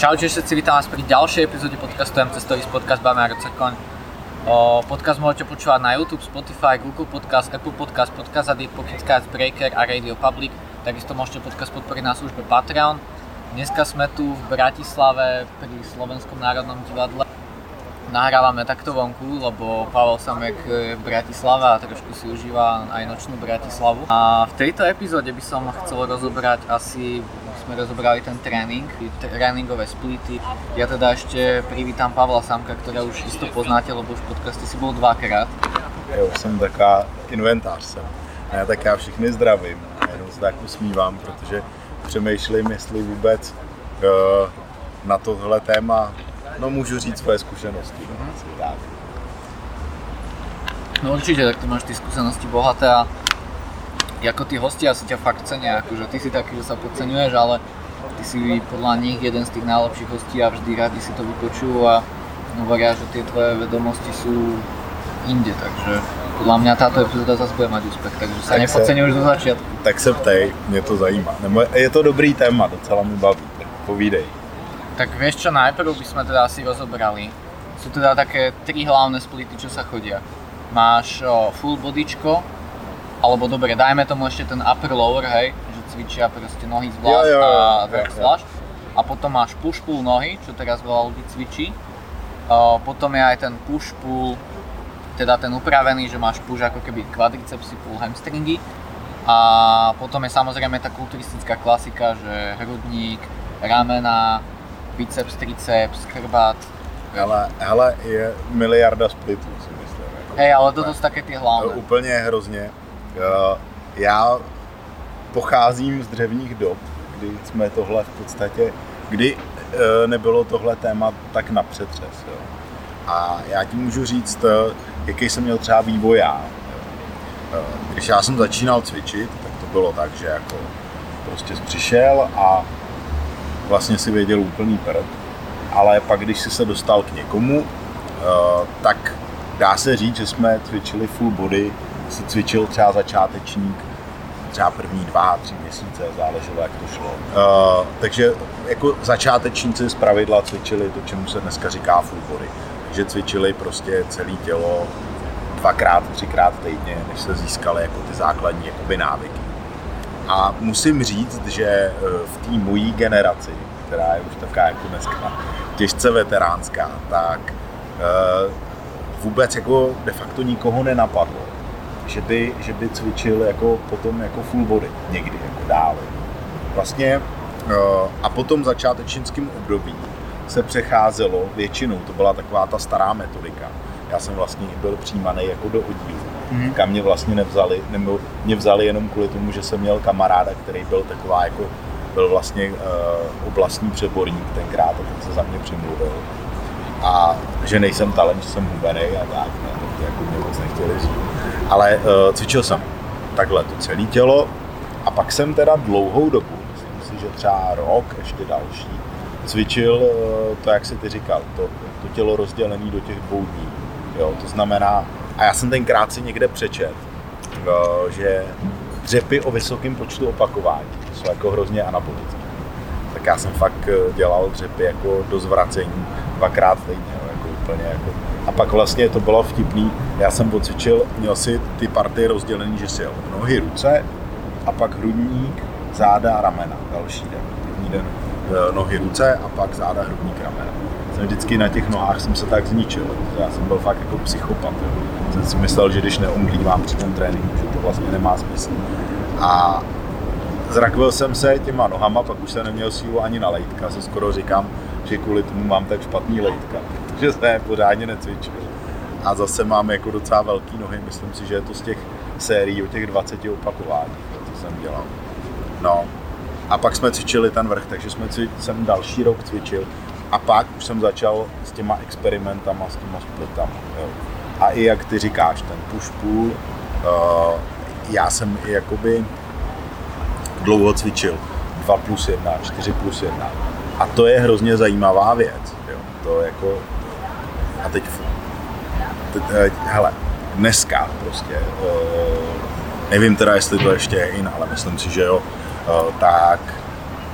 Čaute všetci, vítam vás pri ďalšej epizóde podcastu MC Stories Podcast Bame a Rocekoň. Podcast môžete počúvať na YouTube, Spotify, Google Podcast, Apple Podcast, Podcast Addict, Pocket Cast, Breaker a Radio Public. Takisto môžete podcast podporiť na službe Patreon. Dneska sme tu v Bratislave pri Slovenskom národnom divadle nahrávame takto vonku, lebo Pavel Samek je v Bratislave a trošku si užíva aj nočnú Bratislavu. A v tejto epizóde by som chcel rozobrať asi, sme rozobrali ten tréning, tréningové splity. Ja teda ešte privítam Pavla Samka, ktorého už isto poznáte, lebo už v podcaste si bol dvakrát. Jo, jsem taková inventář jsem. Já tak já všechny zdravím a jenom se tak usmívám, protože přemýšlím, jestli vůbec uh, na tohle téma No můžu říct svoje zkušenosti. No, tak. No určite, tak ty máš ty skúsenosti bohaté a ako tí hostia si ťa fakt cenia, akože ty si taký, že sa podceňuješ, ale ty si podľa nich jeden z tých najlepších hostí a vždy radi si to vypočujú a hovoria, že tie tvoje vedomosti sú inde, takže podľa mňa táto epizóda zase bude mať úspech, takže sa Tak nepodceňuješ do začiatku. Tak se ptej, mě to zajímá. Nebo je to dobrý téma, docela mi baví, tak povídej. Tak vieš čo, najprv by sme teda asi rozobrali. Sú teda také tri hlavné splity, čo sa chodia. Máš o, full bodyčko, alebo dobre, dajme tomu ešte ten upper lower, hej, že cvičia proste nohy zvlášť Jo, jo, jo, a vrch zvlášť. A potom máš push pull nohy, čo teraz veľa ľudí cvičí. O, potom je aj ten push pull, teda ten upravený, že máš push ako keby kvadricepsy, pull hamstringy. A potom je samozrejme tá kulturistická klasika, že hrudník, ramena, biceps, triceps, chrbát. Hele, hele, je miliarda splitů, si myslím. Jako. Hej, ale toto sú také No, hlavné. Úplně hrozně. Eh, Já pocházím z dřevních dob, kdy jsme tohle v podstatě, kdy eh, nebylo tohle téma tak na přetřes. Jo. A já ti můžu říct, eh, jaký jsem měl třeba vývoj já. Když já jsem začínal cvičit, tak to bylo tak, že jako prostě přišel a vlastně si věděl úplný prd. Ale pak, když jsi se dostal k někomu, tak dá se říct, že jsme cvičili full body, si cvičil třeba začátečník, třeba první dva, tři měsíce, záleželo, jak to šlo. Uh, takže jako začátečníci z pravidla cvičili to, čemu se dneska říká full body. Takže cvičili prostě celé tělo dvakrát, třikrát týdně, než se získaly jako ty základní jakoby návyky. A musím říct, že eh, v té mojí generaci, která je už taková jako dneska těžce veteránská, tak eh, vůbec jako de facto nikoho nenapadlo, že by, že by cvičil jako potom jako full body někdy jako dále. Vlastně eh, a potom začátečnickém období se přecházelo většinou, to byla taková ta stará metodika. Já jsem vlastně byl přijímaný jako do oddílu, Mhm. kam mě vlastně nevzali, nebo mě vzali jenom kvůli tomu, že jsem měl kamaráda, který byl taková jako, byl vlastně uh, oblastní přeborník tenkrát a tak se za mě přimluvil. A že nejsem talent, že jsem hubený a tak, ne, to jako mě moc nechtěli vzít. Ale uh, cvičil jsem takhle to celé tělo a pak jsem teda dlouhou dobu, myslím si, že třeba rok, ještě další, cvičil uh, to, jak jsi ty říkal, to, to tělo rozdělené do těch dvou dní. Jo, to znamená, a já jsem tenkrát si někde přečet, uh, že dřepy o vysokém počtu opakování jsou jako hrozně anabolické. Tak já jsem fakt dělal dřepy jako do zvracení dvakrát týdně, jo, jako úplně jako. A pak vlastně to bylo vtipný, já jsem pocvičil, měl si ty partie rozdělený, že si jel nohy, ruce a pak hrudník, záda, ramena, další den. První den eh, nohy, ruce a pak záda, hrudník, ramena. Jsem vždycky na těch nohách jsem se tak zničil, já jsem byl fakt jako psychopat. Jo. Jsem si myslel, že když neomdlívám při tom tréninku, že to vlastně nemá smysl. A zrakvil jsem se těma nohama, pak už jsem neměl sílu ani na lejtka, se skoro říkám, že kvůli tomu mám tak špatný lejtka, že jsem pořádně necvičil. A zase mám jako docela velký nohy, myslím si, že je to z těch sérií o těch 20 opakování, co jsem dělal. No, a pak jsme cvičili ten vrch, takže jsme cvi- jsem další rok cvičil a pak už jsem začal s těma experimentama, s těma splitama. Jo. A i jak ty říkáš, ten push pull, uh, já jsem i jakoby dlouho cvičil. 2 plus 1, 4 plus 1. A to je hrozně zajímavá věc. Jo. To jako... A teď... teď eh, hele, dneska prostě, eh, nevím teda, jestli to ještě je in, ale myslím si, že jo, eh, tak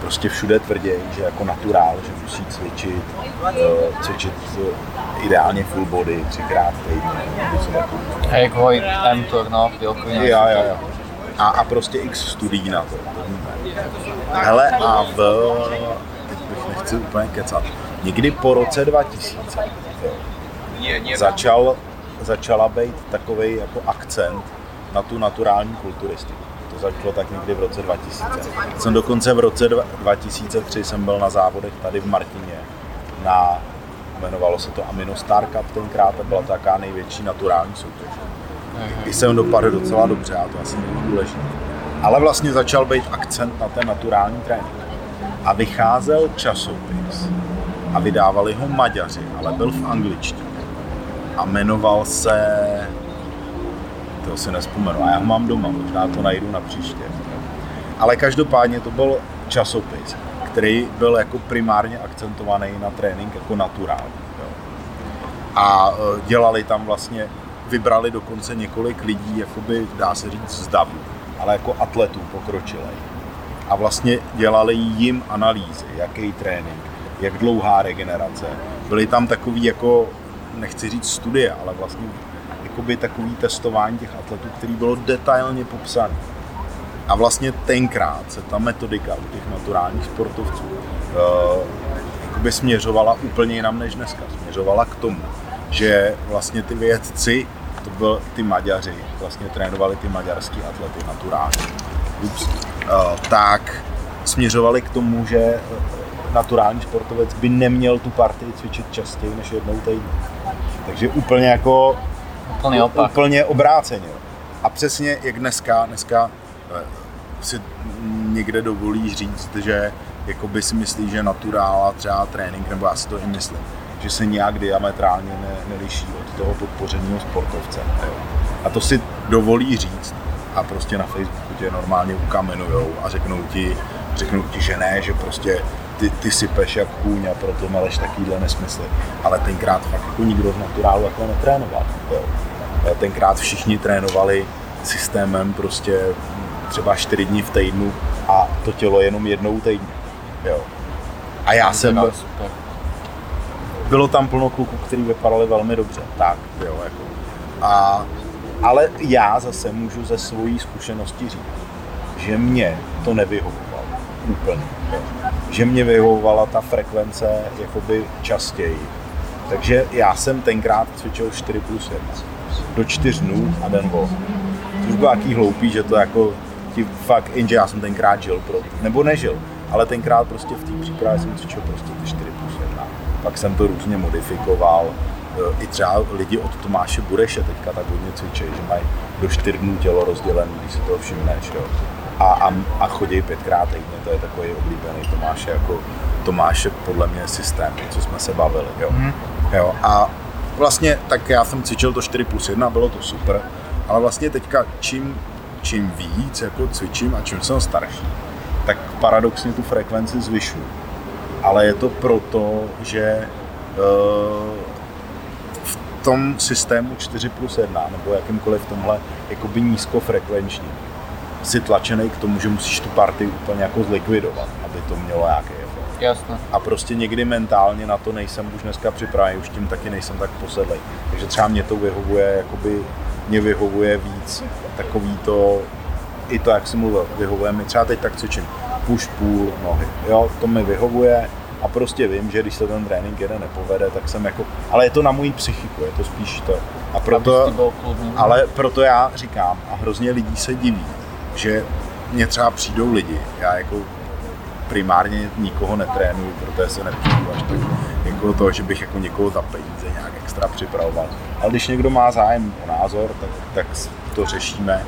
prostě všude tvrdí, že jako naturál, že musí cvičit, cvičit ideálně full body třikrát týdně. Hej, Vojt, mTOR, no, chvilku. Jo, jo, jo. A, a prostě x studií na to. Hele, a v, nechci úplně kecat, někdy po roce 2000 jo, začal, začala být takový jako akcent na tu naturální kulturistiku. To začalo tak někdy v roce 2000. Jsem dokonce v roce 2003 jsem byl na závodech tady v Martině na, jmenovalo se to Aminostar Cup tenkrát, to byla taká největší naturální soutěž. I jsem dopadl docela dobře, a to asi není důležité. Ale vlastně začal být akcent na ten naturální trénink. A vycházel časopis a vydávali ho Maďaři, ale byl v angličtině. A jmenoval se to si nespomenu. A já ho mám doma, možná to najdu na příště. Ale každopádně to byl časopis, který byl jako primárně akcentovaný na trénink jako naturál. Jo. A e, dělali tam vlastně, vybrali dokonce několik lidí, jakoby, dá se říct, z davu, ale jako atletů pokročilej. A vlastně dělali jim analýzy, jaký trénink, jak dlouhá regenerace. Byly tam takový jako, nechci říct studie, ale vlastně jakoby takový testování těch atletů, který bylo detailně popsané. A vlastně tenkrát se ta metodika u těch naturálních sportovců uh, směřovala úplně jinam než dneska. Směřovala k tomu, že vlastně ty vědci, to byl ty Maďaři, vlastně trénovali ty maďarský atlety naturálně, Ups. Uh, tak směřovali k tomu, že naturální sportovec by neměl tu partii cvičit častěji než jednou týdně. Takže úplně jako Úplný opak. Úplně obráceně. A přesně jak dneska, dneska eh, si někde dovolí říct, že jakoby si myslí, že naturála třeba trénink, nebo já si to i myslím, že se nějak diametrálně ne, neliší od toho podpořeného sportovce. A to si dovolí říct a prostě na Facebooku tě normálně ukamenujou a řeknou ti, řeknou ti, že ne, že prostě ty, ty sypeš jak kůň a proto meleš takovýhle nesmysly. Ale tenkrát fakt jako nikdo z naturálu jako netrénoval. Jo. Tenkrát všichni trénovali systémem prostě třeba 4 dní v týdnu a to tělo jenom jednou týdně. Jo. A já jsem... Byl, bylo tam plno kluků, kteří vypadali velmi dobře. Tak, jo, jako. A, ale já zase můžu ze svojí zkušenosti říct, že mě to nevyhovovalo úplně. Že mě vyhovovala ta frekvence jakoby častěji. Takže já jsem tenkrát cvičil 4 plus 1 do čtyř dnů a den vol. Což bylo jaký hloupý, že to jako ti fakt, jenže já jsem tenkrát žil, pro, nebo nežil, ale tenkrát prostě v té přípravě jsem cvičil prostě ty 4 plus 1. Pak jsem to různě modifikoval, i třeba lidi od Tomáše Bureše teďka tak hodně cvičí, že mají do 4 dnů tělo rozdělené, když si to všimneš. Jo. A, a, a chodí pětkrát týdně, to je takový oblíbený Tomáše, jako Tomáše podle mě systém, co jsme se bavili. Jo. Mm. Jo. A vlastně tak já jsem cvičil to 4 plus 1, bylo to super, ale vlastně teďka čím, čím víc jako cvičím a čím jsem starší, tak paradoxně tu frekvenci zvyšuju. Ale je to proto, že uh, tom systému 4 plus 1 nebo jakýmkoliv tomhle jakoby nízkofrekvenční si tlačený k tomu, že musíš tu party úplně jako zlikvidovat, aby to mělo nějaký Jasně. A prostě někdy mentálně na to nejsem už dneska připravený, už tím taky nejsem tak posedlej. Takže třeba mě to vyhovuje, jakoby mě vyhovuje víc takový to, i to, jak jsem mluvil, vyhovuje mi třeba teď tak cvičím push půl nohy, jo, to mi vyhovuje a prostě vím, že když se ten trénink jeden nepovede, tak jsem jako, ale je to na mojí psychiku, je to spíš to. A proto, ale proto já říkám, a hrozně lidí se diví, že mě třeba přijdou lidi, já jako primárně nikoho netrénuju, protože se nepřijdu až tak jako to, že bych jako někoho za peníze nějak extra připravoval. Ale když někdo má zájem o názor, tak, tak to řešíme.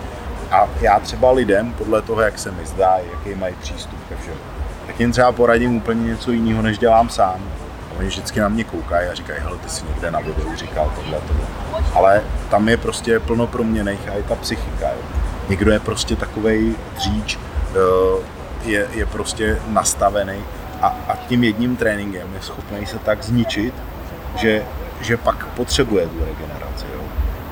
A já třeba lidem, podle toho, jak se mi zdá, jaký mají přístup ke všemu, tak jim třeba poradím úplně něco jiného, než dělám sám. Oni vždycky na mě koukají a říkají, hele, ty si někde na videu říkal tohle, tohle. Ale tam je prostě plno proměných a i ta psychika. Jo. Někdo je prostě takovej dříč, eh, je, je prostě nastavený a, a tím jedním tréninkem je schopný se tak zničit, že, že pak potřebuje tu regeneraci. Jo.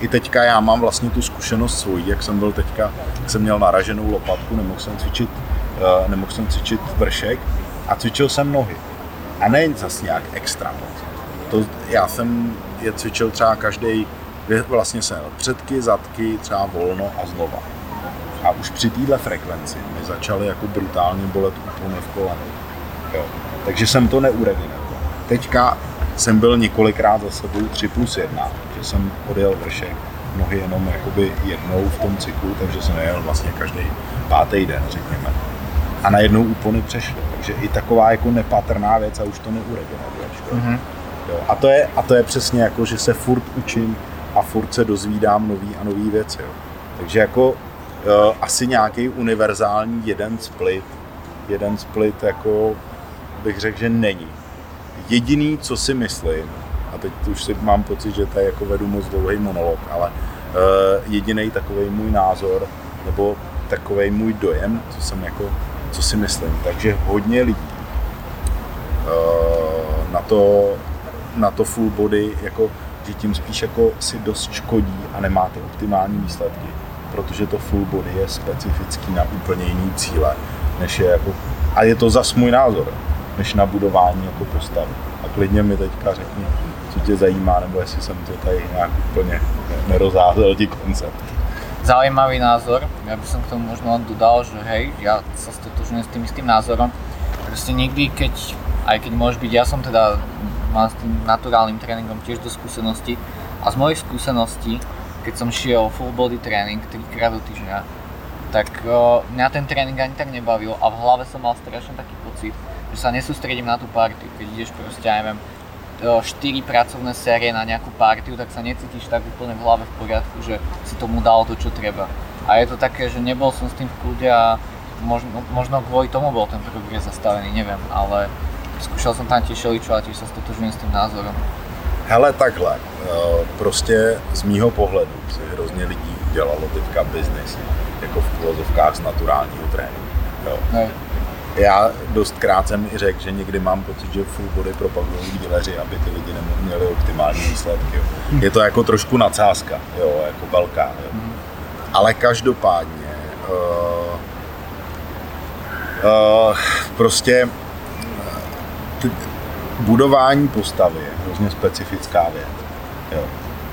I teďka já mám vlastně tu zkušenost svojí, jak jsem byl teďka, jak jsem měl naraženou lopatku, nemohl jsem cvičit nemohl jsem cvičit vršek a cvičil jsem nohy. A nejen zase nějak extra moc. To, já jsem je cvičil třeba každý, vlastně jsem předky, zadky, třeba volno a znova. A už při téhle frekvenci mi začaly jako brutálně bolet úplně v kolenu. Jo. Takže jsem to neuregeneroval. Teďka jsem byl několikrát za sebou 3 plus 1, že jsem odjel vršek, nohy jenom jakoby jednou v tom cyklu, takže jsem jel vlastně každý pátý den, řekněme. A najednou úpony přešly, takže i taková jako nepatrná věc a už to neuregeneruješ. Mm-hmm. Jo. A, to je, a to je přesně jako, že se furt učím a furt se dozvídám nový a nový věci. Jo. Takže jako uh, asi nějaký univerzální jeden split, jeden split jako bych řekl, že není. Jediný, co si myslím, a teď už si mám pocit, že to je jako vedu moc dlouhý monolog, ale uh, jediný takový můj názor, nebo takový můj dojem, co jsem jako, co si myslím. Takže hodně lidí uh, na to, na to full body, jako, že tím spíš jako si dost škodí a nemá ty optimální výsledky, protože to full body je specifický na úplně jiný cíle, než je jako, a je to zas můj názor, než na budování jako postavy. A klidně mi teďka řekni, co tě zajímá, nebo jestli jsem to tady nějak úplně nerozázel ti koncept. Zaujímavý názor, ja by som k tomu možno len dodal, že hej, ja sa stotožňujem s tým istým názorom. Proste nikdy, keď, aj keď môže byť, ja som teda, mám s tým naturálnym tréningom tiež do skúsenosti a z mojich skúseností, keď som šiel full body tréning 3 krát do týždňa, tak o, mňa ten tréning ani tak nebavil a v hlave som mal strašne taký pocit, že sa nesústredím na tú party, keď ideš proste, ja neviem, 4 pracovné série na nejakú partiu, tak sa necítiš tak úplne v hlave v poriadku, že si tomu dal to, čo treba. A je to také, že nebol som s tým v kľude a možno, možno kvôli tomu bol ten progres zastavený, neviem, ale skúšal som tam tiež šeličo a tiež sa stotožňujem s tým názorom. Hele, takhle, prostě z mýho pohledu si hrozně lidí dělalo teďka biznis, jako v filozofkách z naturálního tréninku. Jo. Ne já dost krát jsem i řekl, že někdy mám pocit, že full body propagují díleři, aby ty lidi neměli optimální výsledky. Jo. Je to jako trošku nadsázka, jo, jako velká. Jo. Mhm. Ale každopádně uh, uh, prostě t- budování postavy je hrozně specifická věc. Jo.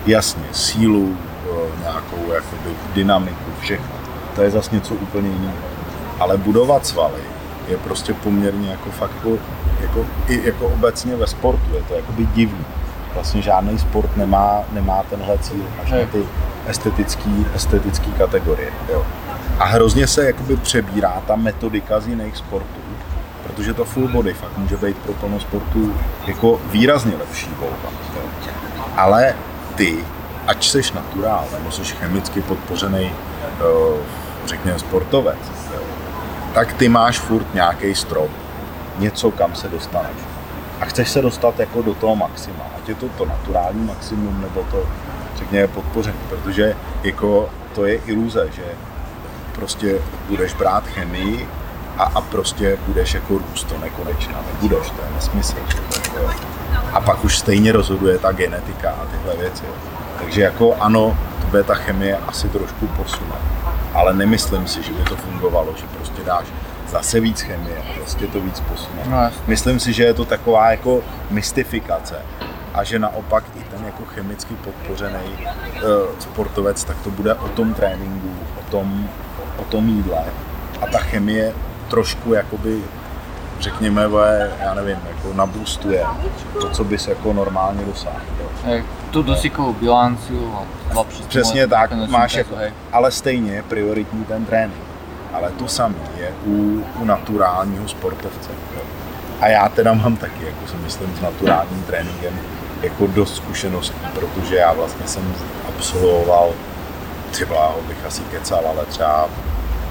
Jasně, sílu, uh, nějakou jakoby, dynamiku, všechno. To je zase něco úplně jiného. Ale budovat svaly je prostě poměrně jako fakt jako, jako, i jako obecně ve sportu, je to jakoby divný. Vlastně žádný sport nemá, nemá tenhle cíl až na ty estetický, estetický kategorie. Jo. A hrozně se jakoby přebírá ta metodika z jiných sportů, protože to full body fakt může být pro plno sportu jako výrazně lepší volba. Jo. Ale ty, ať jsi naturál, nebo jsi chemicky podpořený, eh, řekněme, sportovec, tak ty máš furt nějaký strop, něco, kam se dostaneš. A chceš se dostat jako do toho maxima, ať je to to naturální maximum, nebo to, řekněme, podpořený, protože jako to je iluze, že prostě budeš brát chemii a, a prostě budeš jako růst to nekonečná. Nebudeš, to je nesmysl. Jo. A pak už stejně rozhoduje ta genetika a tyhle věci. Takže jako ano, tebe ta chemie asi trošku posune ale nemyslím si, že by to fungovalo, že prostě dáš zase víc chemie a prostě to víc posune. No, Myslím si, že je to taková jako mystifikace. A že naopak i ten jako chemicky podpořený uh, sportovec, tak to bude o tom tréninku, o tom, o tom jídle. A ta chemie trošku jakoby řekněme, já nevím, jako nabustuje to, co bys jako normálně dosáhl. Tu dosykovou bilanci a Přesně tak, máš jako, ale stejně prioritní ten trénink. Ale to samé je u, u naturálního sportovce. A já teda mám taky, jako si myslím, s naturálním tréninkem jako dost zkušeností, protože já vlastně jsem absolvoval, třeba bych asi kecal, ale třeba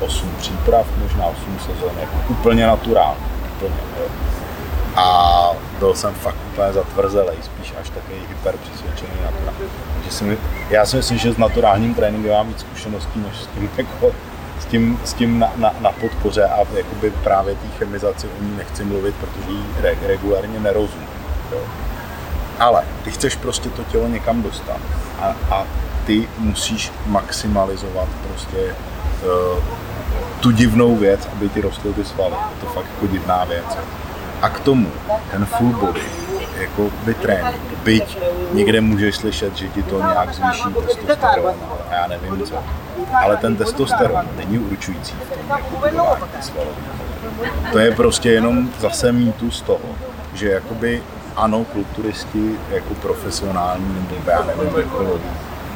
8 příprav, možná 8 sezon, jako úplně naturální úplně. Jo. A byl jsem fakt úplně zatvrzelej, spíš až takový hyper přesvědčený naturál. Takže si my, já si myslím, že s naturálním tréninkem mám víc zkušeností, než s tím, jako, s tím, s tím na, na, na podpoře a jakoby právě té chemizaci o ní nechci mluvit, protože jí re, regulárně nerozumím. Jo. Ale ty chceš prostě to tělo někam dostat a, a ty musíš maximalizovat prostě uh, tu divnou věc, aby ti rostly ty svaly. Je to fakt jako divná věc. A k tomu ten full body, jako by trénink, byť někde můžeš slyšet, že ti to nějak zvýší testosteron, a já nevím co. Ale ten testosteron není určující v tom jako To je prostě jenom zase mýtus toho, že jakoby ano, kulturisti jako profesionální nebo já nevím, ekologi,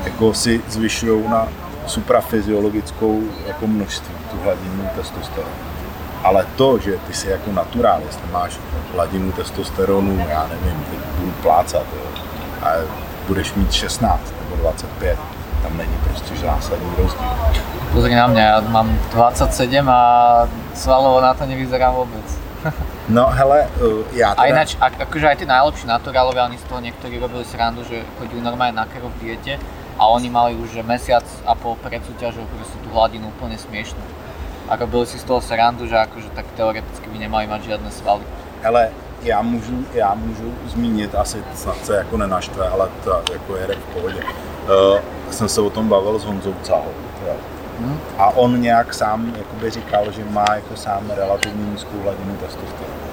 jako si zvyšují na suprafyziologickou jako množství tu hladinu testosteronu. Ale to, že ty si jako naturálist máš hladinu testosteronu, já nevím, teď budu plácat, jo, a budeš mít 16 nebo 25, tam není prostě zásadní rozdíl. Pozri na mě, já mám 27 a svalovo na to nevyzerám vůbec. No hele, uh, já teda... A ináč, ak, akože aj tí najlepší naturálovia, oni z toho niektorí robili srandu, že chodili normálne na krv v diete a oni mali už že mesiac a pol pred súťažou proste tú hladinu úplne smiešnú. A robili si z toho srandu, že akože tak teoreticky by nemali mať žiadne svaly. Hele, já můžu, já můžu zmínit, asi snad se jako nenaštve, ale to jako je v pohodě. Uh, jsem se o tom bavil s Honzou Cahou. Hmm. A on nějak sám jakoby říkal, že má jako sám relativně nízkou hladinu testosteronu.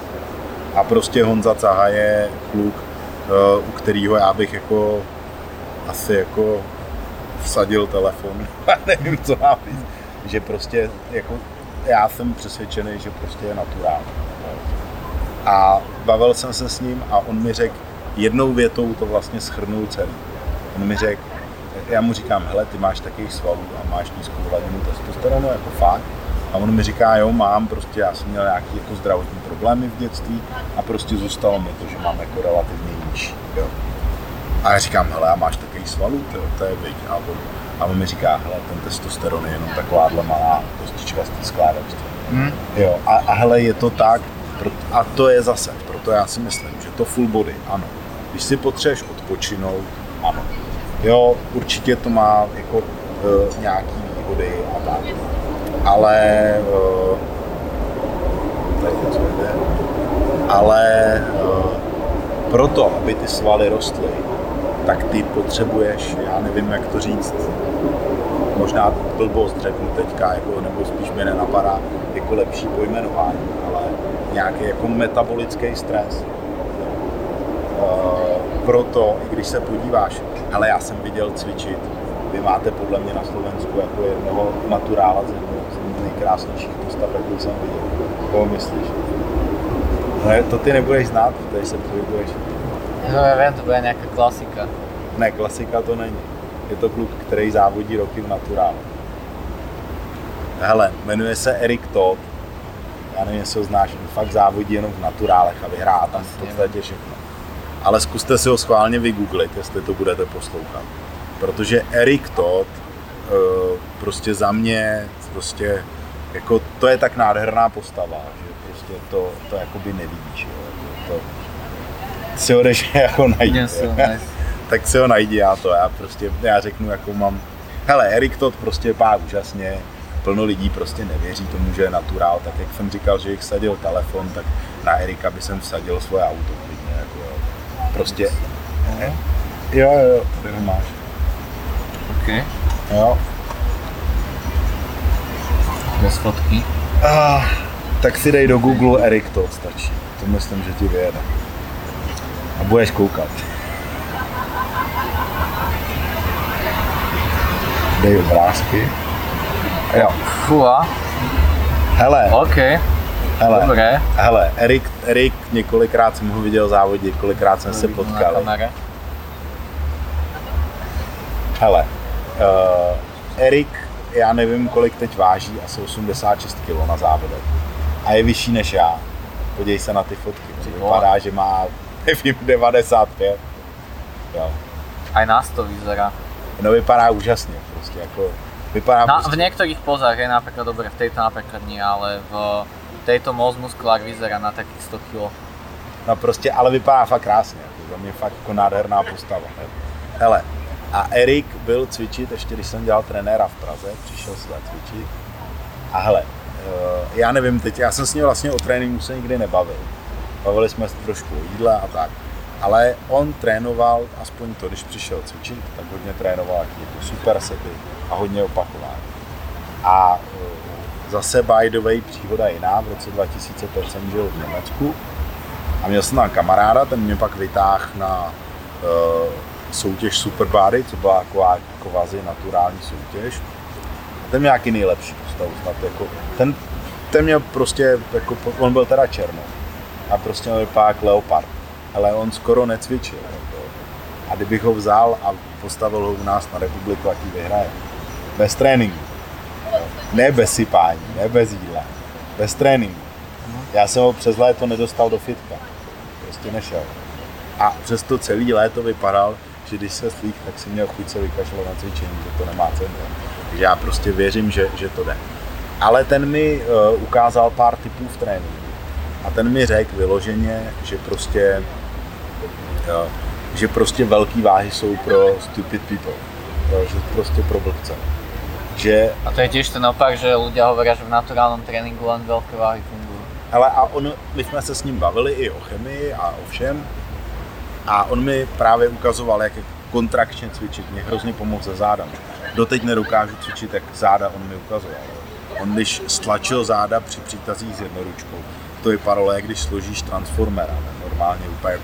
A prostě Honza Caha je kluk, uh, u kterého já bych jako asi jako vsadil telefon, nevím, co mám říct, že prostě jako já jsem přesvědčený, že prostě je naturální. A bavil jsem se s ním a on mi řekl, jednou větou to vlastně schrnul celý. On mi řekl, já mu říkám, hele, ty máš takových svalů a máš nízkou hladinu testosteronu, jako fakt. A on mi říká, jo, mám, prostě já jsem měl nějaké jako zdravotní problémy v dětství a prostě zůstalo mi to, že mám jako relativně nižší, jo. A já říkám, hele, a máš takový svalů, to, to je viď. A on, a on mi říká, hele, ten testosteron je jenom takováhle malá kostička z té skládačky. Hmm. Jo, a, a hele, je to tak, a to je zase, proto já si myslím, že to full body, ano. Když si potřebuješ odpočinout, ano. Jo, určitě to má jako uh, nějaký výhody a tak. Ale jde. Ale uh, proto, aby ty svaly rostly, tak ty potřebuješ, já nevím, jak to říct, možná blbost řeknu teďka, jako, nebo spíš mi nenapadá jako lepší pojmenování, ale nějaký jako metabolický stres. Uh, proto, i když se podíváš, ale já jsem viděl cvičit, vy máte podle mě na Slovensku jako jednoho naturála z z nejkrásnějších postav, jakou jsem viděl. Koho myslíš? No, to ty nebudeš znát, tady se pohybuješ. No, já vím, to bude nějaká klasika. Ne, klasika to není. Je to kluk, který závodí roky v naturálu. Hele, jmenuje se Erik Todd. Já nevím, jestli ho znáš, on fakt závodí jenom v naturálech a vyhrá tam v podstatě všechno. Ale zkuste si ho schválně vygooglit, jestli to budete poslouchat. Protože Erik Todd eh, prostě za mě prostě jako to je tak nádherná postava, že prostě to, to jakoby nevidíš. Jo. To, si ho jdeš jako najít. Yes, tak si ho najdi, já to, já prostě, já řeknu, jako mám, hele, Erik Todd prostě pá úžasně, plno lidí prostě nevěří tomu, že je naturál, tak jak jsem říkal, že jich sadil telefon, tak na Erika by jsem vsadil svoje auto klidně, jako jo. Prostě, ne? jo, jo, ty ho máš. OK. Jo. Bez fotky. Ah, tak si dej do Google Erik Todd, stačí. To myslím, že ti vyjede. A budeš koukat. Dej obrázky. Jo. Fua. Hele. OK. Hele, Dobré. hele, Erik, Erik, několikrát jsem ho viděl závodit, kolikrát jsme se potkali. Hele, uh, Erik, já nevím, kolik teď váží, asi 86 kg na závodech. A je vyšší než já. Podívej se na ty fotky. Vypadá, že má, nevím, 95. Jo. Aj nás to vyzerá. No vypadá úžasně, prostě jako vypadá Na, prostě... v niektorých pozách je napríklad dobre, v tejto napríklad nie, ale v tejto most muskulár vyzerá na takých 100 kg. No prostě, ale vypadá fakt krásně, jako za mě fakt jako nádherná postava. Ne? Hele, a Erik byl cvičit, ještě když jsem dělal trenéra v Praze, přišel se cvičit. A hele, eh, já nevím teď, já jsem s ním vlastně o tréninku se nikdy nebavil. Bavili jsme se trošku o jídle a tak. Ale on trénoval, aspoň to, když přišel cvičit, tak hodně trénoval jako super sety a hodně opakování. A zase by the way příhoda jiná, v roce 2005 jsem žil v Německu a měl jsem tam kamaráda, ten mě pak vytáhl na uh, soutěž Superbody, co byla taková kvazi naturální soutěž. Ten měl nějaký nejlepší postavu snad, jako, ten, ten měl prostě, jako, on byl teda černo a prostě měl vypadá leopard, ale on skoro necvičil. Jako. A kdybych ho vzal a postavil ho u nás na republiku, jaký vyhraje. Bez tréninku. Ne bez sypání, ne bez jídla. Bez tréninku. Já jsem ho přes léto nedostal do fitka. Prostě nešel. A přesto celý léto vypadal, že když se slík, tak si měl chuť se vykašlat na cvičení, že to nemá cenu. Takže já prostě věřím, že, že to jde. Ale ten mi uh, ukázal pár typů v tréninku. A ten mi řekl vyloženě, že prostě, že prostě velký váhy jsou pro stupid people. Že prostě pro blbce. Že, A to je tiež ten opak, že ľudia hovoria, že v naturálnom tréningu len veľké váhy fungujú. ale a on, my jsme se s ním bavili i o chemii a o všem. A on mi právě ukazoval, jak kontrakčně cvičit. Mě hrozně pomohl se zádem. Doteď nedokážu cvičit, jak záda on mi ukazoval. On když stlačil záda při přítazích s jednoručkou, to vypadalo, jak když složíš transformera. Normálně úplně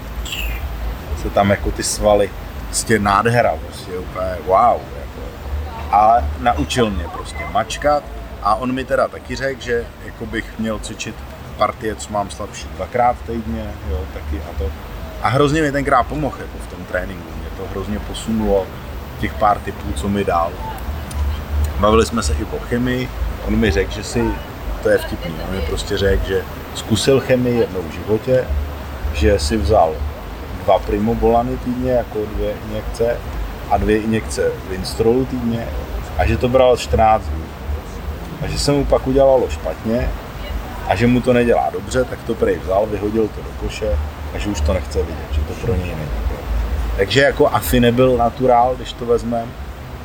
se tam jako ty svaly, prostě nádhera, prostě úplně wow. Jako. A naučil mě prostě mačkat a on mi teda taky řekl, že jako bych měl cvičit partie, co mám slabší dvakrát týdně, jo, taky a to. A hrozně mi tenkrát pomohl jako v tom tréninku, mě to hrozně posunulo těch pár typů, co mi dal. Bavili jsme se i o chemii, on mi řekl, že si, to je vtipný, on mi prostě řekl, že zkusil chemii jednou v životě, že si vzal dva primobolany týdně, jako dvě injekce a dvě injekce Winstrolu týdně a že to bral 14 dní. A že se mu pak udělalo špatně a že mu to nedělá dobře, tak to prej vzal, vyhodil to do koše a že už to nechce vidět, že to pro něj není. Takže jako asi nebyl naturál, když to vezmeme,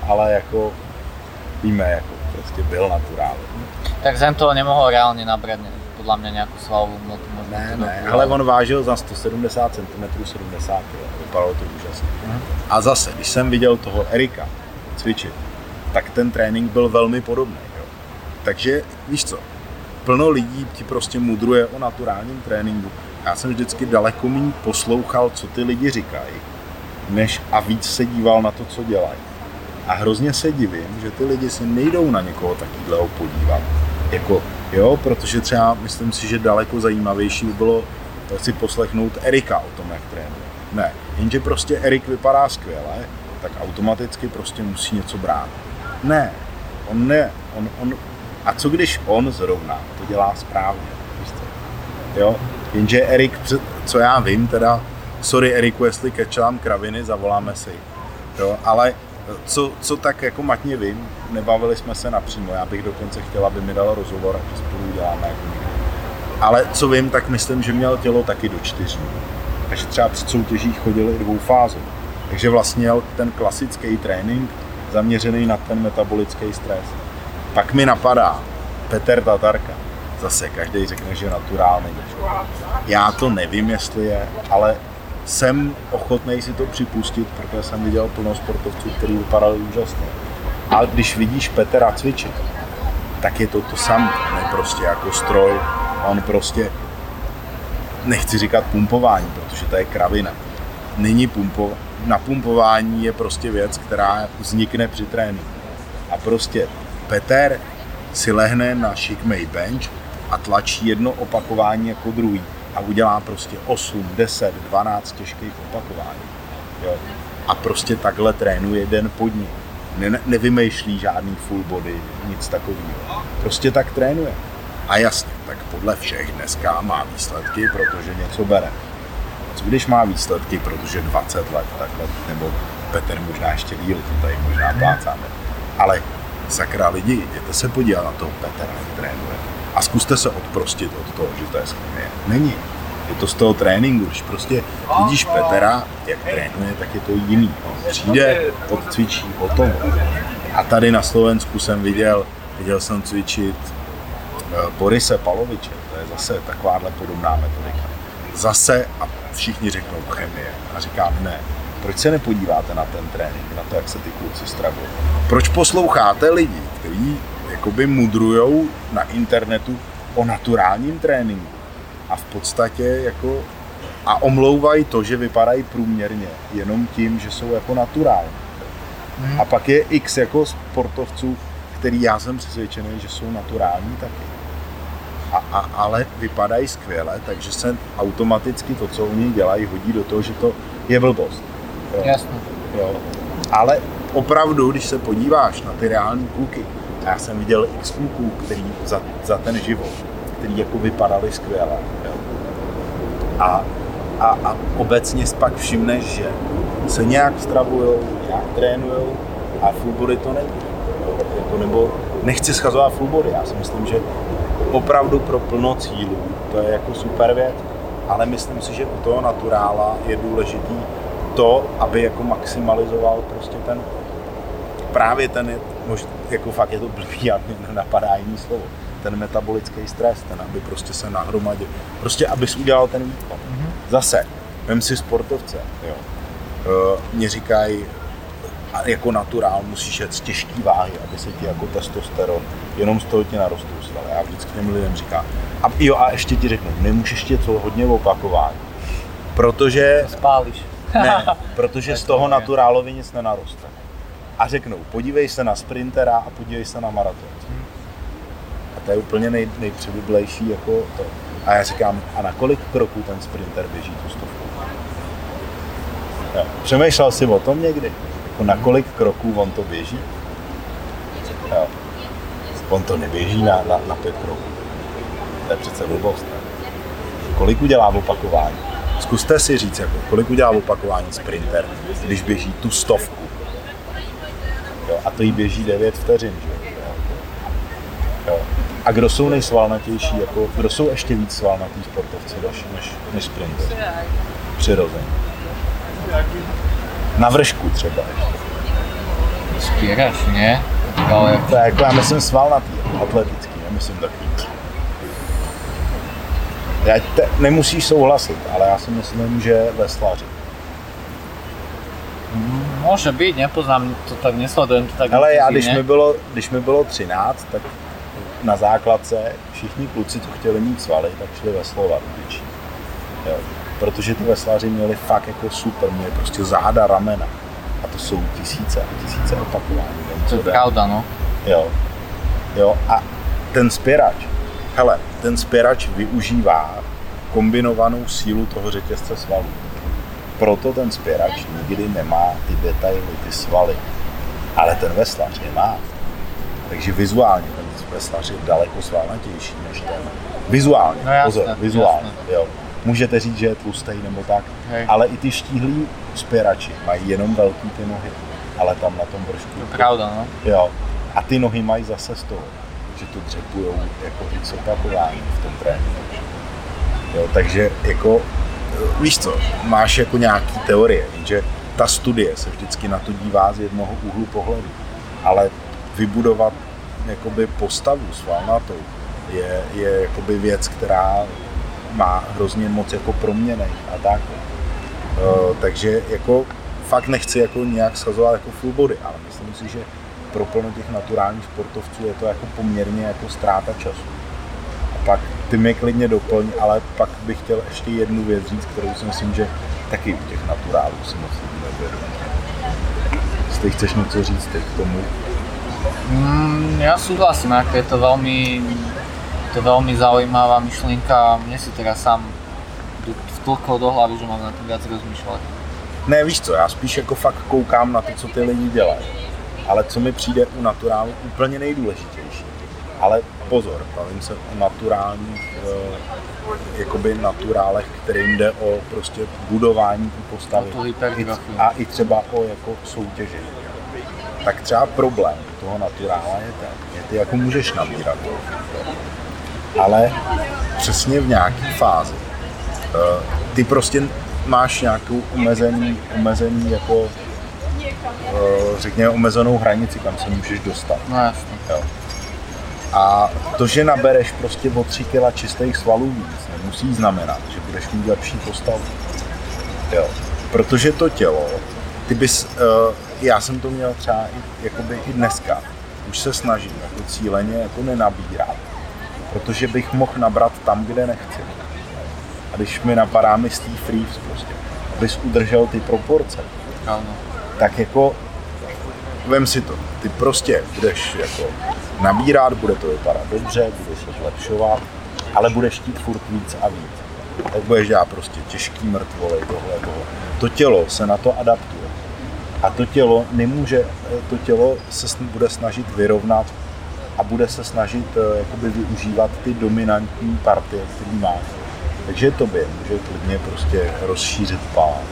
ale jako víme, jako prostě byl naturál. Tak Zen toho nemohol reálne nabrať ne, podľa mňa nejakú svalovú hmotu. Ne, ne, ale on vážil za 170 cm 70 kg, vypadalo to úžasně. A zase, když jsem viděl toho Erika cvičit, tak ten trénink byl velmi podobný. Jo. Takže víš co, plno lidí ti prostě mudruje o naturálním tréninku. Já jsem vždycky daleko méně poslouchal, co ty lidi říkají, než a víc se díval na to, co dělají. A hrozně se divím, že ty lidi si nejdou na někoho takového podívat. Jako, jo, protože třeba myslím si, že daleko zajímavější by bylo si poslechnout Erika o tom, jak trénuje. Ne, jenže prostě Erik vypadá skvěle, tak automaticky prostě musí něco brát. Ne, on ne, on, on, a co když on zrovna to dělá správně? Jo, jenže Erik, co já vím, teda, sorry Eriku, jestli kečelám kraviny, zavoláme si, jo, ale co, co tak jako matně vím, nebavili jsme se napřímo, já bych dokonce chtěl, aby mi dal rozhovor, že spolu uděláme jako. Ale co vím, tak myslím, že měl tělo taky do čtyř dní. Takže třeba při soutěžích chodil i dvou fázů. Takže vlastně měl ten klasický trénink zaměřený na ten metabolický stres. Pak mi napadá Petr Tatarka. Zase každý řekne, že naturál není. Já to nevím, jestli je, ale jsem ochotný si to připustit, protože jsem viděl plno sportovců, kteří vypadali úžasně. A když vidíš Petra cvičit, tak je to to samé. On je prostě jako stroj, on prostě, nechci říkat pumpování, protože to je kravina. Není pumpo, napumpování je prostě věc, která vznikne při tréninku. A prostě Peter si lehne na šikmej bench a tlačí jedno opakování jako druhý a udělá prostě 8, 10, 12 těžkých opakování. Jo. A prostě takhle trénuje den pod ním. Ne, nevymýšlí žádný full body, nic takového. Prostě tak trénuje. A jasně, tak podle všech dneska má výsledky, protože něco bere. Co když má výsledky, protože 20 let takhle, nebo Petr možná ještě díl, to tady možná plácáme. Ale sakra lidi, jděte se podívat na toho Petra, jak trénuje. A zkuste se odprostit od toho, že to je chemie. Není. Je to z toho tréninku. Když prostě vidíš Petra, jak trénuje, tak je to jiný. On přijde, odcvičí o tom. A tady na Slovensku jsem viděl, viděl jsem cvičit eh, Borise Paloviče. To je zase takováhle podobná metodika. Zase a všichni řeknou chemie. A říkám ne. Proč se nepodíváte na ten trénink, na to, jak se ty kluci stravují? Proč posloucháte lidi, kteří jakoby mudrujou na internetu o naturálním tréninku. A v podstatě jako a omlouvají to, že vypadají průměrně jenom tím, že jsou jako naturální. Hmm. A pak je x jako sportovců, který já jsem přesvědčený, že jsou naturální taky. A, a, ale vypadají skvěle, takže se automaticky to, co oni dělají, hodí do toho, že to je blbost. Jo. Jasně. Jo. Ale opravdu, když se podíváš na ty reální kluky, já jsem viděl x kluků, který za, za ten život, který jako vypadali skvěle. A, a, a obecně pak všimneš, že se nějak stravují, nějak trénují a full to není. Jako, nebo nechci schazovat full já si myslím, že opravdu pro plno cílů to je jako super věc, ale myslím si, že u toho naturála je důležitý to, aby jako maximalizoval prostě ten právě ten, možná, jako fakt je to blbý, a mě nenapadá jiný slovo, ten metabolický stres, ten, aby prostě se nahromadil, prostě abys udělal ten výkon. Mm-hmm. Zase, vem si sportovce, jo. Uh, mě říkají, jako naturál musíš jet z těžký váhy, aby se ti jako testosteron, jenom z toho ti narostou svaly. Já vždycky těm lidem říkám, a jo a ještě ti řeknu, nemůžeš tě co hodně opakování, protože... Spálíš. ne, protože z toho naturálovi nic nenaroste. A řeknou, podívej se na sprintera a podívej se na maraton. A to je úplně nej, nejpřibublejší jako to. A já říkám, a na kolik kroků ten sprinter běží tu stovku? Jo. Přemýšlel jsi o tom někdy? Jako na kolik kroků on to běží? Jo. On to neběží na, na, na pět kroků. To je přece blbost. Ne? Kolik udělá v opakování? Zkuste si říct, jako, kolik udělá v opakování sprinter, když běží tu stovku. A to jí běží 9 vteřin. Že? Jo. A kdo jsou nejsvalnatější, jako, kdo jsou ještě víc svalnatý sportovci než, než, než sprinter? Přirozeně. Na vršku třeba ještě. Spíraš, ne? Ale... To je jako, já myslím svalnatý, atletický, nemyslím takový. Já te, nemusíš souhlasit, ale já si myslím, že veslaři. Může být, nepoznám to tak, nesledujem to tak. Ale já, když mi, bylo, když mi bylo 13, tak na základce všichni kluci, co chtěli mít svaly, tak šli veslovat větší. Protože ty veslaři měli fakt jako super, měli prostě záda, ramena. A to jsou tisíce a tisíce opakování. To je pravda, no. Jo. Jo, a ten spěrač, hele, ten spěrač využívá kombinovanou sílu toho řetězce svalů. Proto ten spěrač nikdy nemá ty detaily, ty svaly. Ale ten veslař je má. Takže vizuálně ten veslař je daleko svalnatější než ten. Vizuálně, no jasne, pozor, vizuálně, jasne. jo. Můžete říct, že je tlustý nebo tak, Hej. ale i ty štíhlí spěrači mají jenom velký ty nohy, ale tam na tom vršku. To pravda, no. Jo. A ty nohy mají zase z toho, že to dřepujou jako i opakování v tom tréninku. Jo, takže jako, víš co, máš jako nějaký teorie, že ta studie se vždycky na to dívá z jednoho úhlu pohledu, ale vybudovat jakoby postavu svalnatou je, je jakoby věc, která má hrozně moc jako proměnej a tak. Uh, takže jako fakt nechci jako nějak schazovat jako full body, ale myslím si, že pro plno těch naturálních sportovců je to jako poměrně jako ztráta času. A pak ty mi klidně doplň, ale pak bych chtěl ještě jednu věc říct, kterou si myslím, že taky u těch naturálů si moc neberu. Jestli chceš něco říct teď k tomu? Mm, ja súhlasím, ako je to veľmi, to veľmi zaujímavá myšlienka. Mne si teraz sám vtlkol do hlavy, že mám na tom viac rozmýšľať. Ne, víš co, já spíš jako fakt koukám na to, co ty lidi dělají. Ale co mi přijde u naturálu úplně nejdůležitější. Ale pozor, bavím se o naturálních, eh, jakoby naturálech, kterým jde o prostě budování té postavy. A i třeba o jako soutěži. Tak třeba problém toho naturála je ten, že ty jako můžeš nabírat. Ale přesně v nějaké fázi. Eh, ty prostě máš nějakou omezený, omezený jako eh, řekněme omezenou hranici, kam se můžeš dostat. No jasně. Jo. A to, že nabereš prostě o 3 kg čistých svalů víc, nemusí znamenat, že budeš mít lepší postavu. Jo. Protože to tělo, ty bys, uh, já jsem to měl třeba i, jakoby i dneska, už se snažím jako cíleně jako nenabírat, protože bych mohl nabrat tam, kde nechci. A když mi napadá Steve Reeves prostě, abys udržel ty proporce, Áno. tak jako vem si to, ty prostě budeš jako nabírat, bude to vypadat dobře, budeš se zlepšovat, ale budeš chtít furt víc a víc. Tak budeš dělat prostě těžký mrtvoly, tohle, tohle. To tělo se na to adaptuje. A to tělo nemůže, to tělo se bude snažit vyrovnat a bude se snažit eh, jakoby využívat ty dominantní partie, které máš. Takže tobě může klidně prostě rozšířit pás.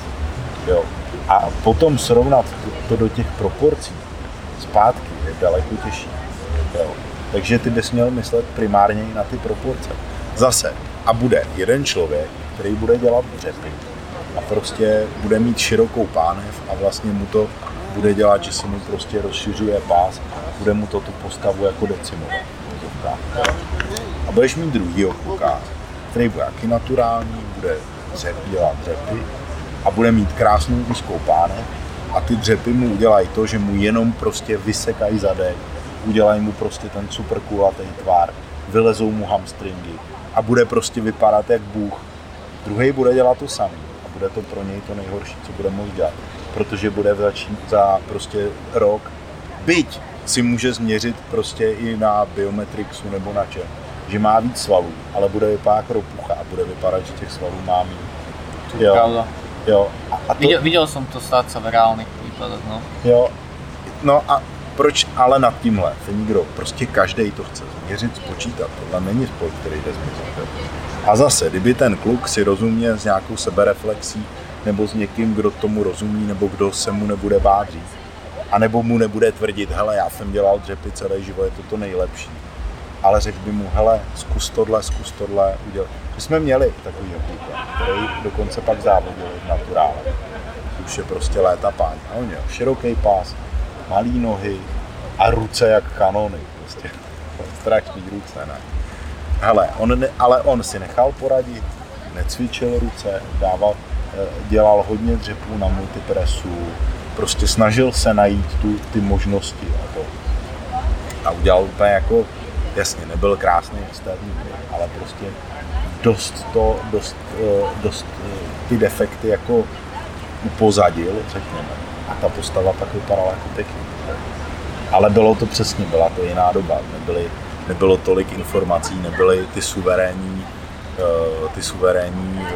Jo. A potom srovnat to, to do těch proporcí zpátky je daleko těžší. Jo. Takže ty bys měl myslet primárně na ty proporce. Zase, a bude jeden člověk, který bude dělat dřepy a prostě bude mít širokou pánev a vlastně mu to bude dělat, že se mu prostě rozšiřuje pás, bude mu to tu postavu jako decimovat. A budeš mít druhýho kluka, který bude jaký naturální, bude dřep, dělat dřepy a bude mít krásnou úzkou pánev a ty dřepy mu udělají to, že mu jenom prostě vysekají zadek, udělají mu prostě ten super kulatý tvar, vylezou mu hamstringy a bude prostě vypadat jak bůh. Druhý bude dělat to samý a bude to pro něj to nejhorší, co bude moct dělat, protože bude začít za prostě rok, byť si může změřit prostě i na Biometrixu nebo na čem, že má víc svalů, ale bude vypadat jako ropucha a bude vypadat, že těch svalů má méně. Jo, Pravda. jo. A, a to, Videl, videl som to stať sa v reálnych prípadoch, no. Jo, no a proč ale nad tímhle se nikdo, prostě každý to chce změřit, spočítat, tohle není sport, který jde jo. A zase, kdyby ten kluk si rozumě s nějakou sebereflexí, nebo s někým, kdo tomu rozumí, nebo kdo se mu nebude bát říct, a nebo mu nebude tvrdit, hele, já jsem dělal dřepy celý život, je to to nejlepší. Ale řekl by mu, hele, zkus tohle, zkus tohle, udělat. My jsme měli takovýho kluka, který dokonce pak závodil v naturále. Už je prostě léta páň. A on měl široký pás, malý nohy a ruce jak kanony. Prostě strašný ruce, ne? Hele, on ne, ale on si nechal poradit, necvičil ruce, dával, eh, dělal hodně dřepů na multipresu, prostě snažil se najít tu, ty možnosti a to. A udělal úplně jako, jasně, nebyl krásný externí, ale prostě dost to, dost, eh, dost eh, ty defekty jako upozadil, řekněme. A ta postava pak vypadala jako pěkně. Ale bylo to přesně, byla to jiná doba. Nebyly, nebylo tolik informací, nebyly ty suverénní, eh, ty suverénní eh,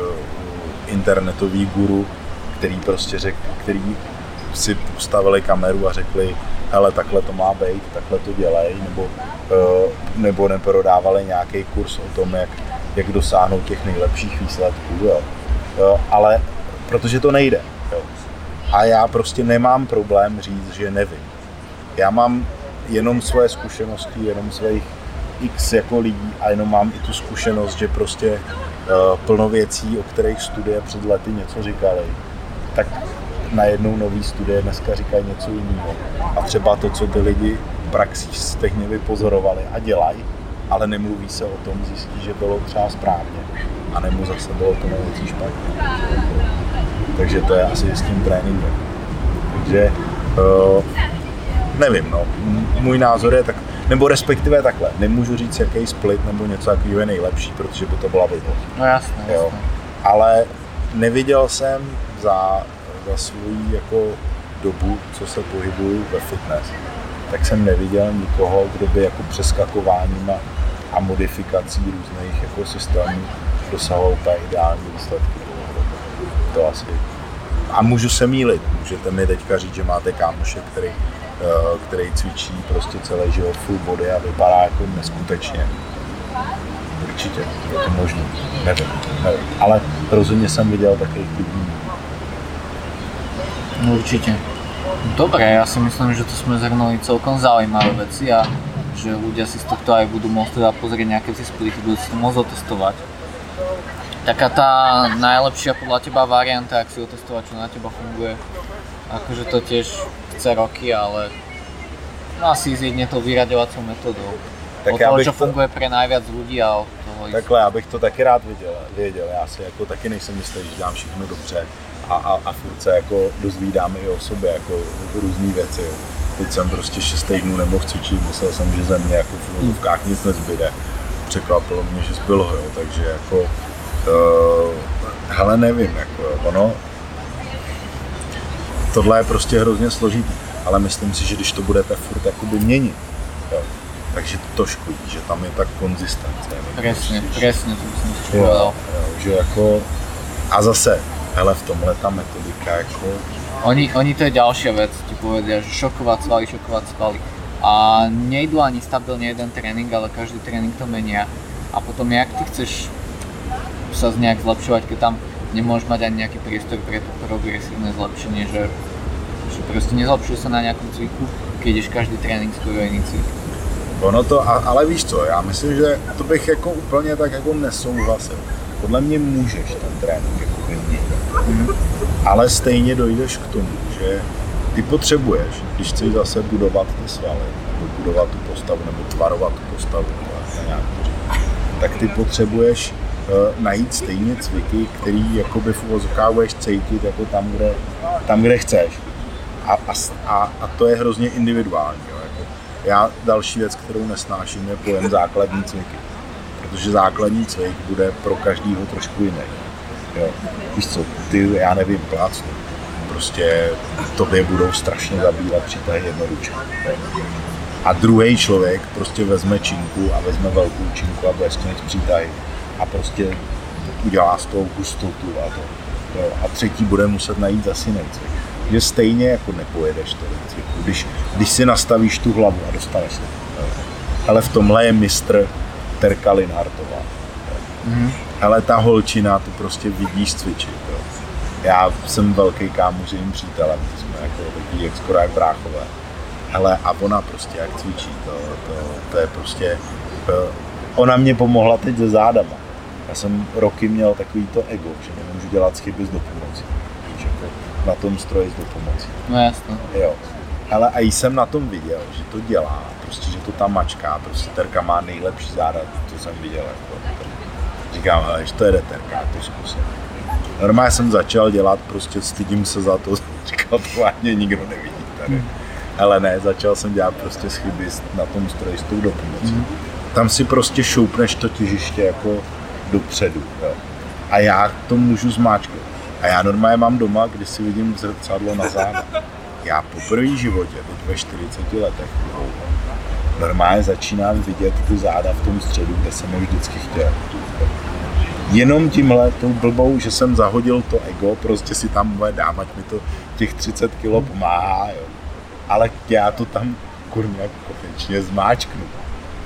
internetový guru, který prostě řek, který si postavili kameru a řekli, hele, takhle to má být, takhle to dělej, nebo, eh, nebo neprodávali nějaký kurz o tom, jak, jak dosáhnout těch nejlepších výsledků, jo. Ale protože to nejde. A já prostě nemám problém říct, že nevím. Já mám jenom svoje zkušenosti, jenom svých x jako lidí a jenom mám i tu zkušenost, že prostě uh, plno věcí, o kterých studie před lety něco říkali, tak najednou nový studie dneska říkají něco jiného. A třeba to, co ty lidi v praxi stejně vypozorovali a dělají, ale nemluví se o tom, zjistí, že bylo třeba správně. A nebo zase bylo to na věcí špatně. Takže to je asi s tím tréninkem. Takže uh, nevím, no. Můj názor je tak, nebo respektive takhle, nemůžu říct, jaký split nebo něco takového je nejlepší, protože by to byla blbost. No jasné, Jo. jasné. Ale neviděl jsem za, za svou jako dobu, co se pohybuju ve fitness, tak jsem neviděl nikoho, kdo by jako přeskakováním a, a modifikací různých jako systémů dosahoval úplně ideální výsledky. To asi. A můžu se mýlit. Můžete mi teďka říct, že máte kámoše, který, eh, který cvičí prostě celý život full body a vypadá jako neskutečně. Určitě, je to možné. Nevím, nevím. Ale rozhodně jsem viděl takových lidí. No určite. Dobre, ja si myslím, že tu sme zhrnuli celkom zaujímavé veci a že ľudia si z tohto aj budú môcť teda pozrieť nejaké tie splity, budú si to môcť otestovať. Taká tá najlepšia podľa teba varianta, ak si otestovať, čo na teba funguje, akože to tiež chce roky, ale no asi ísť jedne tou vyraďovacou metodou. Tak od toho, čo to- funguje pre najviac ľudí a od toho. Takhle, já bych to taky rád věděl. věděl. Já si jako taky nejsem jistý, že dělám všechno dobře a, a, a furt se jako dozvídám i o sobě jako různé věci. Jo. teď jsem prostě 6 týdnů nemohl cvičit, myslel jsem, že ze mě jako v úvodovkách nic nezbyde. Překvapilo mě, že zbylo, jo, takže jako, uh, hele nevím, jako ono, tohle je prostě hrozně složitý, ale myslím si, že když to budete furt jakoby měnit, jo, takže to škodí, že tam je tak konzistence. Presne, presne, to si Jo, jo, že jako, a zase, hele, v tomhle ta metodika, jako, Oni, oni to je ďalšia vec, ti povedia, že šokovať svaly, šokovať svaly. A nejdu ani stabilne jeden tréning, ale každý tréning to menia. A potom jak ty chceš sa nejak zlepšovať, keď tam nemôžeš mať ani nejaký priestor pre to progresívne zlepšenie, že, že proste nezlepšuje sa na nejakom cviku, keď každý trénink skoro iný cvik. Ono to, ale víš co, já myslím, že to bych jako úplně tak jako nesouhlasil. Podle mě můžeš ten trénink jako měnit. Ale stejně dojdeš k tomu, že ty potřebuješ, když chceš zase budovat ty svaly, nebo budovat tu postavu, nebo tvarovat tu postavu, nebo nějak tak ty potřebuješ najít stejně cviky, který jakoby v uvozovkách budeš cítit jako tam, kde, tam, kde chceš. A, a, a, to je hrozně individuální. Jo. Jako já další věc, kterou nesnáším, je pojem základní cviky. Protože základní cvik bude pro každýho trošku jiný. Jo. Víš co, ty, já nevím, plácnu. Prostě tobě budou strašně zabírat přítahy jednoduše. A druhý člověk prostě vezme činku a vezme velkou činku a bude s tím přítahy a prostě udělá z toho hustotu a to. Jo. A třetí bude muset najít zase jiný cvik. Že stejně jako nepojedeš to cviku, když, když si nastavíš tu hlavu a dostaneš. Jo. Ale v tomhle je mistr Terka Linhartová. Mhm. Ale ta holčina, tu prostě vidíš cvičit. Jo. Já jsem velký kámoř jejím přítelem, jsme jako takový jak skoro jak bráchové. Hele, a ona prostě jak cvičí, to, to, to je prostě, ona mě pomohla teď se zádama. Já jsem roky měl takový to ego, že nemůžu dělat chyby z dopomocí. Jako na tom stroji z dopomocí. No jasno. Jo. Ale a jsem na tom viděl, že to dělá, prostě, že to tam mačká, prostě Terka má nejlepší záda, to jsem viděl. Jako. Říkám, ale že to je Terka, to zkusím. Normálně jsem začal dělat, prostě stydím se za to, říkal, to vážně nikdo nevidí tady. Ale ne, začal jsem dělat prostě chyby na tom stroji s tou dopomocí. Tam si prostě šoupneš to těžiště jako dopředu. Jo. A já to můžu zmáčknout. A já normálně mám doma, když si vidím zrcadlo na záda. Já po první životě, teď ve 40 letech, normálně začínám vidět ty záda v tom středu, kde jsem je vždycky chtěl. Jenom tímhle, tou blbou, že jsem zahodil to ego, prostě si tam bude dám, ať mi to těch 30 kilo pomáhá, jo. Ale já to tam kurně konečně zmáčknu.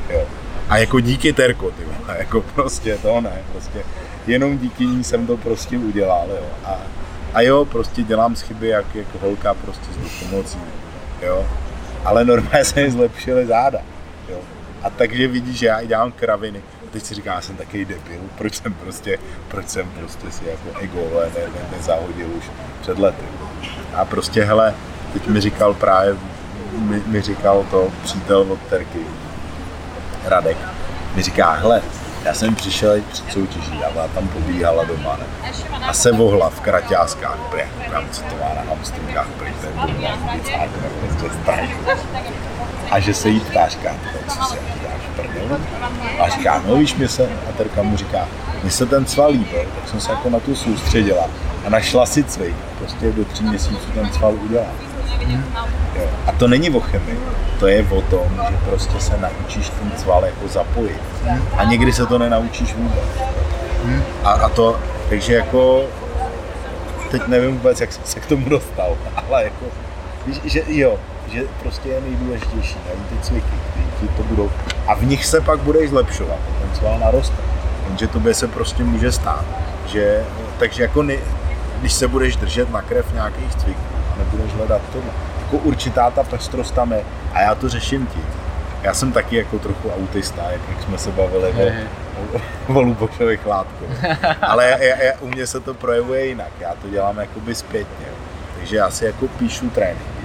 Jo. A jako díky Terko, ty vole, jako prostě to ne, prostě jenom díky ní jsem to prostě udělal, jo. A, a jo, prostě dělám chyby jak, jako holka prostě s pomocí, jo. Ale normálně se mi zlepšily záda, jo. A takže vidíš, že já dělám kraviny. A teď si říkám, já jsem takový debil, proč jsem prostě, proč jsem prostě si jako ego ne, ne, nezahodil už před lety. A prostě, hele, teď mi říkal právě, mi, mi říkal to přítel od Terky, Radek, mi říká, hele, já jsem přišel před soutěží a ona tam pobíhala doma, ne? A se vohla v kraťáskách, bre, koukám, co to má na hamstringách, bre, to je. A že se jí ptá, říká, co si děláš prdel? A říká, no víš, mě se, a Terka mu říká, mně se ten cval líbil, tak jsem se jako na tu soustředila a našla si cvik, prostě do tří měsíců ten cval udělá. Jo. A to není o chemii, to je o tom, že prostě se naučíš ten cval jako zapojit. A někdy se to nenaučíš vůbec. A, a to, takže jako, teď nevím vůbec, jak jsem se k tomu dostal, ale jako, víš, že jo, že prostě je nejdůležitější najít ty cviky, které ti to budou, a v nich se pak budeš zlepšovat, ten cval naroste. Jenže tobě se prostě může stát, že, takže jako ne, když se budeš držet na krev nějakých cviků, nebudeš hledat tomu. Jako určitá ta pestrost tam je a já to řeším tím. Já jsem taky jako trochu autista, jak, jak jsme se bavili o, o, o Lubošových látkách. Ale já, já, já, u mě se to projevuje jinak, já to dělám jakoby zpětně. Takže já si jako píšu tréninky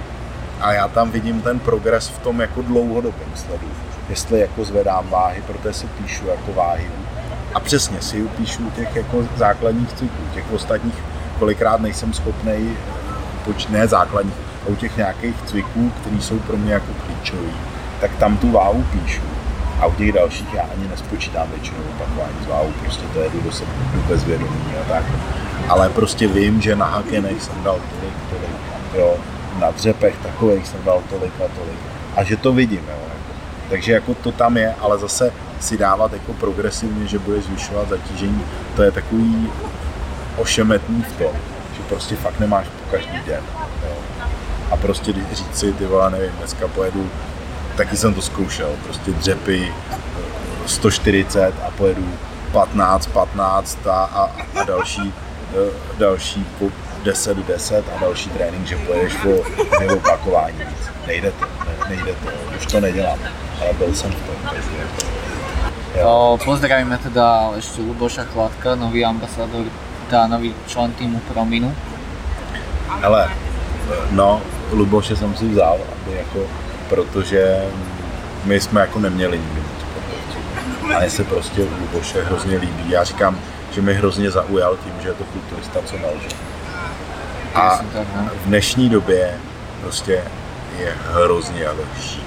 a já tam vidím ten progres v tom jako dlouhodobém sledu. Jestli jako zvedám váhy, protože si píšu jako váhy. A přesně si píšu těch jako základních cviků, těch ostatních kolikrát nejsem schopný ne základních, u těch nějakých cviků, které jsou pro mě jako klíčové, tak tam tu váhu píšu. A u těch dalších já ani nespočítám většinou opakování z váhu, prostě to jedu do sebe bezvědomí a tak. Ale prostě vím, že na hakenech jsem dal tolik, tolik, jo, na dřepech takových jsem dal tolik a tolik. A že to vidím, jo. Jako. Takže jako to tam je, ale zase si dávat jako progresivně, že bude zvyšovat zatížení, to je takový ošemetný v tom, že prostě fakt nemáš po každý den. Jo. A prostě říct si, ty vole, nevím, dneska pojedu, taky jsem to zkoušel, prostě dřepy 140 a pojedu 15, 15 a, a, a další, e, další po 10, 10 a další trénink, že pojedeš po dvě opakování víc. Nejde to, ne, nejde to, už to nedělám, ale byl jsem v tom, takže Jo. Pozdravíme teda ešte Luboša Chladka, nový ambasádor, teda nový člen týmu Prominu. Ale no, Luboše jsem si vzal, aby jako, protože my jsme jako neměli nikdy moc. A mně se prostě Luboše hrozně líbí. Já říkám, že mi hrozně zaujal tím, že je to kulturista, co nelže. A v dnešní době prostě je hrozně lží.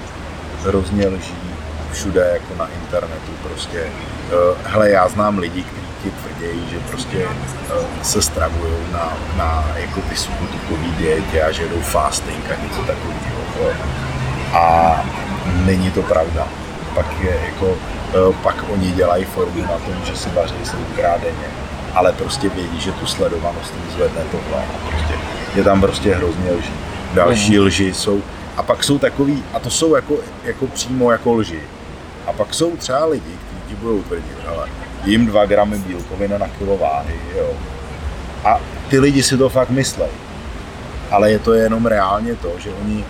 Hrozně lží všude jako na internetu prostě. Eh, hele, já znám lidi, kteří ti tvrdí, že prostě eh, se stravují na, na jako ty subutikový dietě a že jdou fasting a něco takového. A není to pravda. Pak je jako, eh, pak oni dělají formu na tom, že si vaří sedmkrát denně, ale prostě vědí, že tu sledovanost jim zvedne tohle prostě je tam prostě hrozně lží. Další mhm. lži jsou, a pak jsou takový, a to jsou jako, jako přímo jako lži. A pak jsou třeba lidi, kteří ti budou tvrdit, ale jim 2 gramy bílkovina na kilo váhy, jo. A ty lidi si to fakt myslejí. Ale je to jenom reálně to, že oni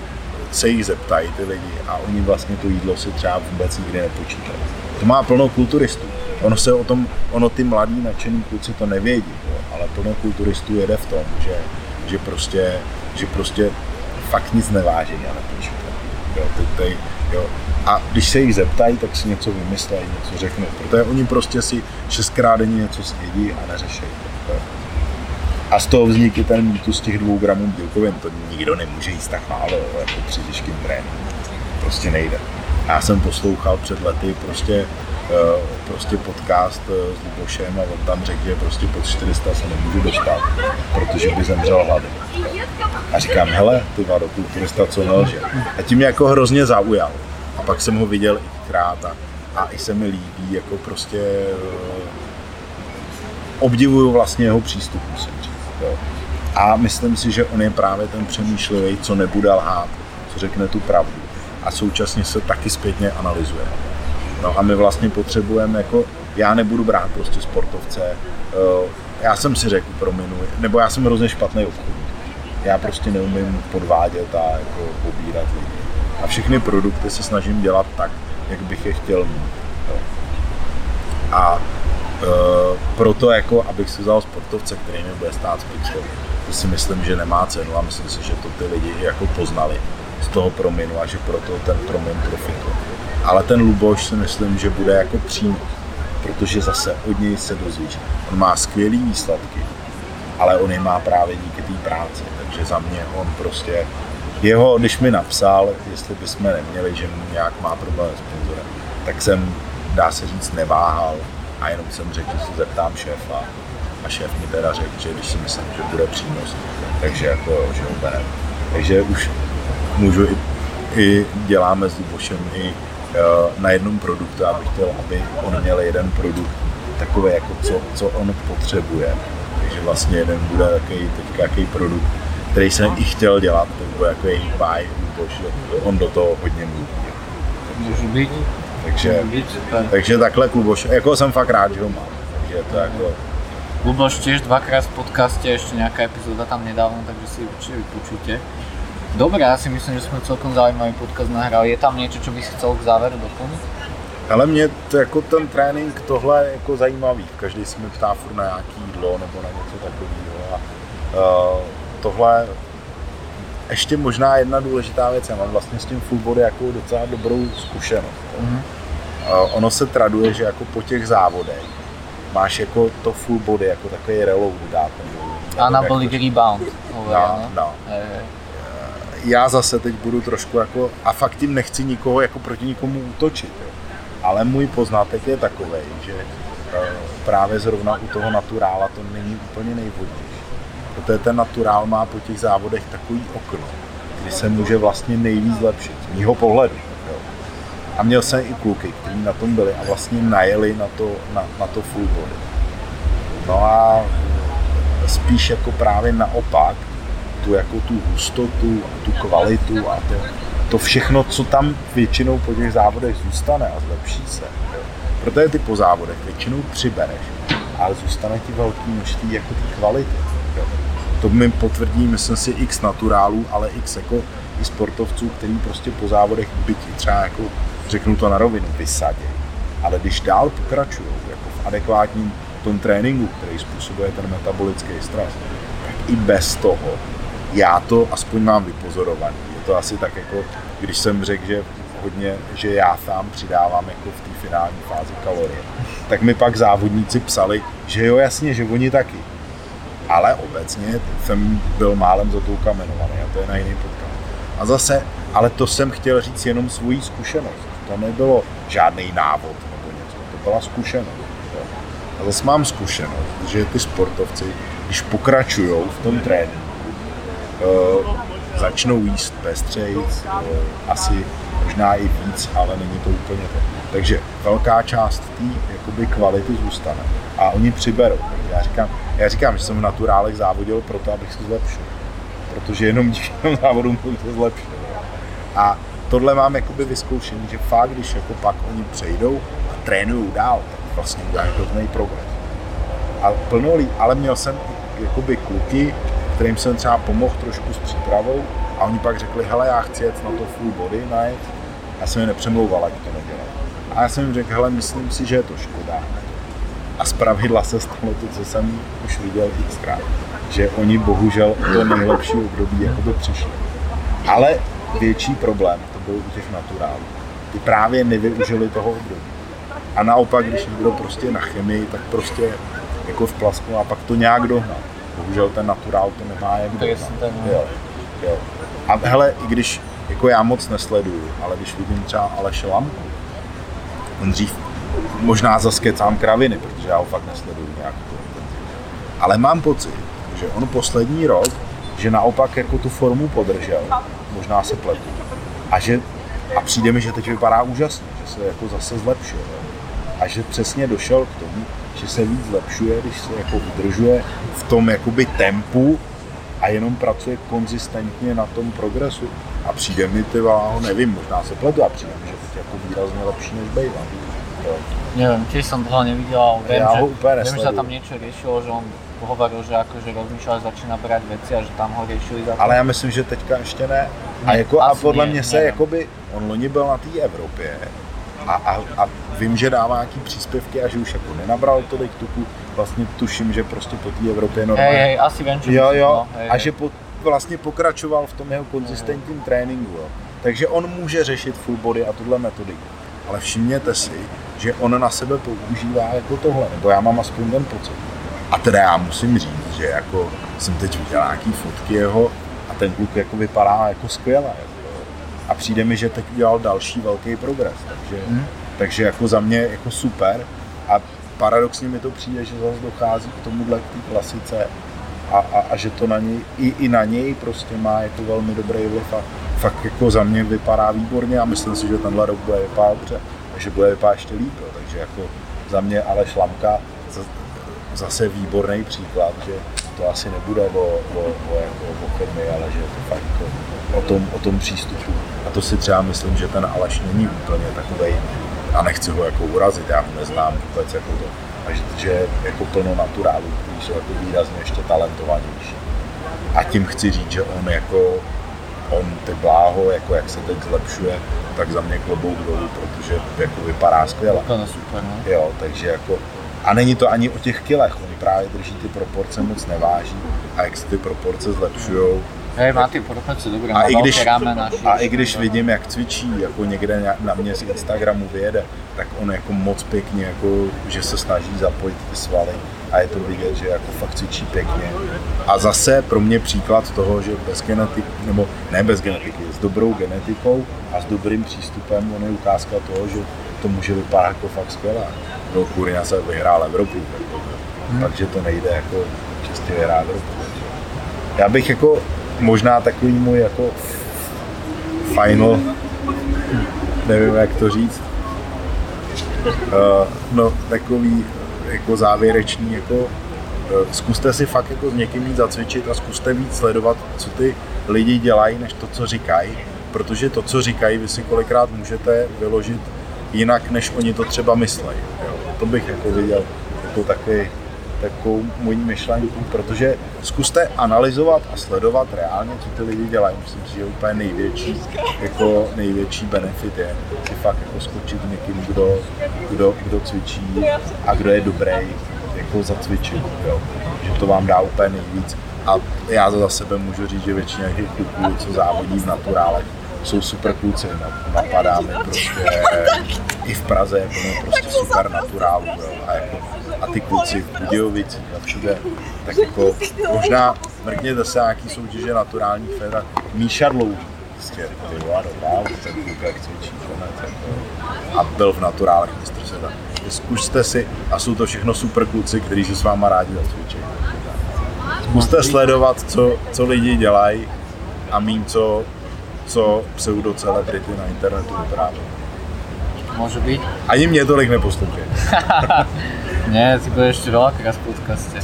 se jich zeptají ty lidi a oni vlastně to jídlo si třeba vůbec nikdy nepočítají. To má plno kulturistů. Ono se o tom, ono ty mladí nadšený kluci to nevědí, jo, ale plno kulturistů jede v tom, že, že prostě, že prostě fakt nic neváží a nepočítají. Jo, ty, ty, jo, a když se jich zeptají, tak si něco vymyslejí, něco řeknou. Protože oni prostě si šestkrát denně něco snědí a neřeší. A z toho vznikne ten mýtus těch dvou gramů bílkovin. To nikdo nemůže jíst tak málo, jako při těžkým tréninku. Prostě nejde. Já jsem poslouchal před lety prostě, eh, prostě podcast eh, s Lubošem a on tam řekl, že prostě pod 400 se nemůžu dostat, protože by zemřel hlady. A říkám, hele, ty vado, kulturista, co nelže. A tím mě jako hrozně zaujal. A pak jsem ho viděl krát a, a i se mi líbí, jako prostě eh, obdivuju vlastně jeho přístup, musím říct. Jo. A myslím si, že on je právě ten přemýšlivý, co nebude lhát, co řekne tu pravdu. A současně se taky zpětně analyzuje. No a my vlastně potřebujeme, jako já nebudu brát prostě sportovce, eh, já jsem si řekl, prominu, nebo já jsem hrozně špatný obchodník. Já prostě neumím podvádět a jako pobírat lidi a všechny produkty se snažím dělat tak, jak bych je chtěl mít. Jo. A e, proto, jako, abych si vzal sportovce, který mi bude stát spixel, to si myslím, že nemá cenu a myslím si, že to ty lidi jako poznali z toho prominu a že proto ten promin profituje. Ale ten Luboš si myslím, že bude jako přímo, protože zase od něj se dozvíš. On má skvělé výsledky, ale on je má právě díky té práci, takže za mě on prostě jeho, když mi napsal, jestli bychom neměli, že nějak má problém s sponzorem, tak jsem, dá se říct, neváhal a jenom jsem řekl, že se zeptám šéfa. A šéf mi teda řekl, že když si myslím, že bude přínos, takže jako jo, že ho berem. Takže už můžu i, i děláme s Lubošem i uh, na jednom produktu, abych chtěl, aby on měl jeden produkt takový, jako co, co on potřebuje. Takže vlastně jeden bude takový teďka jaký produkt, který jsem i chtěl dělat, to byl jako její baj, bože, on do toho hodně mluví. Můžu být. Takže, takže takhle Kluboš, jako jsem fakt rád, že ho mám. Takže to jako... Luboš tiež dvakrát v podcaste, ešte nejaká epizóda tam nedávno, takže si určite vypočujte. Dobre, ja si myslím, že sme celkom zaujímavý podcast nahrali. Je tam niečo, čo by si chcel k záveru doplniť? Ale mě to, jako ten trénink, tohle je jako zajímavý. Každý se mi ptá furt na nějaký jídlo nebo na něco takového. A, uh, tohle ještě možná jedna důležitá věc, já mám vlastně s tím full body jako docela dobrou zkušenost. Mm-hmm. Ono se traduje, že jako po těch závodech máš jako to full body, jako takový reload dát. Anabolic rebound. no, no. Je, já zase teď budu trošku jako, a fakt tím nechci nikoho jako proti nikomu útočit, jo. ale můj poznatek je takový, že uh, právě zrovna u toho naturála to není úplně nejvhodnější. Protože ten naturál má po těch závodech takový okno, kdy se může vlastně nejvíc zlepšit, z mýho pohledu. Jo. A měl jsem i kluky, kteří na tom byli a vlastně najeli na to, na, na to full body. No a spíš jako právě naopak, tu, jako tu hustotu, tu kvalitu a to, to všechno, co tam většinou po těch závodech zůstane a zlepší se. Protože ty po závodech většinou přibereš, ale zůstane ti velký množství jako ty kvality. Jo. To mi potvrdí, myslím si, x naturálů, ale x jako i sportovců, který prostě po závodech byti třeba jako, řeknu to na rovinu, vysadí. Ale když dál pokračují jako v adekvátním tom tréninku, který způsobuje ten metabolický stres, tak i bez toho já to aspoň mám vypozorovaný. Je to asi tak jako, když jsem řekl, že hodně, že já sám přidávám jako v té finální fázi kalorie, tak mi pak závodníci psali, že jo, jasně, že oni taky. Ale obecně jsem byl málem za tou kamenovaný a to je na jiný podcast. A zase, ale to jsem chtěl říct jenom svoji zkušenost. To nebylo žádný návod nebo něco, to byla zkušenost. Jo. A zase mám zkušenost, že ty sportovci, když pokračují v tom tréninku, uh, začnou jíst pestřejc, uh, asi možná i víc, ale není to úplně to. Takže velká část té kvality zůstane a oni přiberou. Já říkám, já říkám, že jsem v naturálech závodil proto, abych se zlepšil. Protože jenom díky těm závodům se zlepšil. A tohle mám jakoby vyzkoušení, že fakt, když jako pak oni přejdou a trénují dál, tak vlastně udělají hrozný progres. A plno lí, ale měl jsem jakoby kluky, kterým jsem třeba pomohl trošku s přípravou a oni pak řekli, hele, já chci jet na to full body night. Já jsem je nepřemlouval, ať to nedělají. A já jsem jim řekl, hele, myslím si, že je to škoda. A z pravidla se stalo to, co jsem už viděl xkrát. Že oni bohužel do nejlepší období jakoby přišli. Ale větší problém to byl u těch naturálů. Ty právě nevyužili toho období. A naopak, když někdo prostě na chemii, tak prostě jako v plasku a pak to nějak dohnal. Bohužel ten naturál to nemá jak dohnat. Jo, jo. A hele, i když jako já moc nesleduju, ale když vidím třeba Aleše Lamku, on dřív možná zaskecám kraviny, protože já ho fakt nesleduju nějak Ale mám pocit, že on poslední rok, že naopak jako tu formu podržel, možná se pletu, a že a přijde mi, že teď vypadá úžasně, že se jako zase zlepšuje. A že přesně došel k tomu, že se víc zlepšuje, když se jako udržuje v tom jakoby tempu a jenom pracuje konzistentně na tom progresu. A přijde mi, ty nevím, možná se pletu, a přijde mi, že teď jako výrazně lepší než bývá. Neviem, tiež som dlho nevidel, viem, Ja že, úplne viem, že sa tam niečo riešilo, že on hovoril, že akože rozmýšľal, že začína brať veci a že tam ho riešili za to. Ale já myslím, že teďka ještě ne. A, jako, a podle mě se, jakoby, on loni byl na té Evropě a, a, a vím, že dává nějaký příspěvky a že už jako nenabral tolik tuku. Vlastně tuším, že prostě po té Evropě Hej, normálně. hej, asi viem, čo Jo, jo, no, hej, a hej. že po, vlastně pokračoval v tom jeho konzistentním tréninku. Jo. Takže on může řešit full body a tuhle metodiku. Ale všimněte si, že on na sebe používá jako tohle, nebo já mám aspoň ten pocit. A teda já musím říct, že jako jsem teď viděl nějaký fotky jeho a ten kluk jako vypadá jako skvěle. Jako. A přijde mi, že teď udělal další velký progres, takže, Mhm. takže jako za mě jako super. A paradoxně mi to přijde, že zase dochází k tomuhle k té klasice a, a, a, že to na něj, i, i na něj prostě má jako velmi dobrý vliv a fakt jako za mě vypadá výborně a myslím si, že tenhle rok bude vypadat dobře a že bude vypadat ještě líp, jo. takže jako za mě ale šlamka zase výborný příklad, že to asi nebude o, o, o, jako, o chemii, ale že je to fakt jako o tom, o tom přístupu. A to si třeba myslím, že ten Aleš není úplně takovej, a nechci ho jako urazit, já ho neznám vůbec jako to, a že, že je jako plno naturálů, kteří jsou jako výrazně ještě talentovanější. A tím chci říct, že on jako, on ty bláho, jako jak se teď zlepšuje, tak za mě klobouk dolů, protože jako vypadá skvěle. To je super, no. Jo, takže jako, a není to ani o těch kilech, oni právě drží ty proporce moc neváží a jak se ty proporce zlepšujou. Hej, má tie proporce dobré, A i když, ramena, a i když vidím, jak cvičí, jako někde na- na mě z Instagramu vyjede, tak on jako moc pěkně, jako, že se snaží zapojit ty svaly, a je to vidět, že jako fakt cvičí pěkně. A zase pro mě příklad toho, že bez genetiky, nebo ne bez genetiky, s dobrou genetikou a s dobrým přístupem, on je ukázka toho, že to může vypadat jako fakt skvěle. No Kurina se vyhrál Evropu, jako, hmm. takže to nejde jako čistě vyhrát Evropu. Já bych jako možná takový můj jako final, nevím jak to říct, uh, no takový jako závěrečný, jako uh, zkuste si fakt jako s někým víc zacvičit a zkuste víc sledovat, co ty lidi dělají, než to, co říkají, protože to, co říkají, vy si kolikrát můžete vyložit jinak, než oni to třeba myslejí. To bych jako viděl jako takový takovou mojí myšlenku, protože zkuste analyzovat a sledovat reálně, co ty lidi dělají. Myslím si, že úplně největší, jako největší benefit je si fakt jako skočit někým, kdo, kdo, kdo cvičí a kdo je dobrý jako zacvičit. Jo. Že to vám dá úplně nejvíc. A já za sebe můžu říct, že většina těch kluků, co závodí v naturálech, jsou super kluci, napadáme prostě i v Praze, jako prostě super naturálu, jo. A jako a ty kluci v Budějovicích a všude, tak jako možná mrkněte se nějaký soutěže naturální feda. Míša Dlouhý, prostě, ty vole, dobrá, ten kluk jak cvičí, konec, a byl v naturálech mistr světa. Zkuste si, a jsou to všechno super kluci, kteří se s váma rádi zacvičí. Zkuste sledovat, co, co lidi dělají a mým, co, co pseudo celebrity na internetu vyprávějí. Může být. Ani mě tolik neposlouchají. Nie, ty budeš ešte veľakrát v podcaste.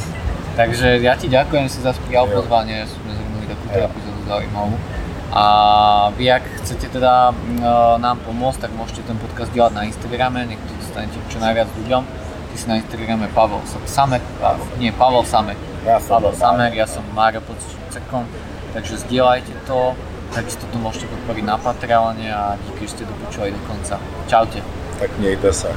Takže ja ti ďakujem si za prijal pozvanie, sme zhrnuli takúto epizódu zaujímavú. A vy, ak chcete teda uh, nám pomôcť, tak môžete ten podcast dielať na Instagrame, nech to dostanete čo najviac ľuďom. Ty si na Instagrame Pavel Samek, Pavel, nie, Pavel Samek. Ja Pavel Samek, ja som Mário pod Cekom, takže zdieľajte to, takisto to môžete podporiť na Patreone a díky, že ste dopočúvali do konca. Čaute. Tak mějte se.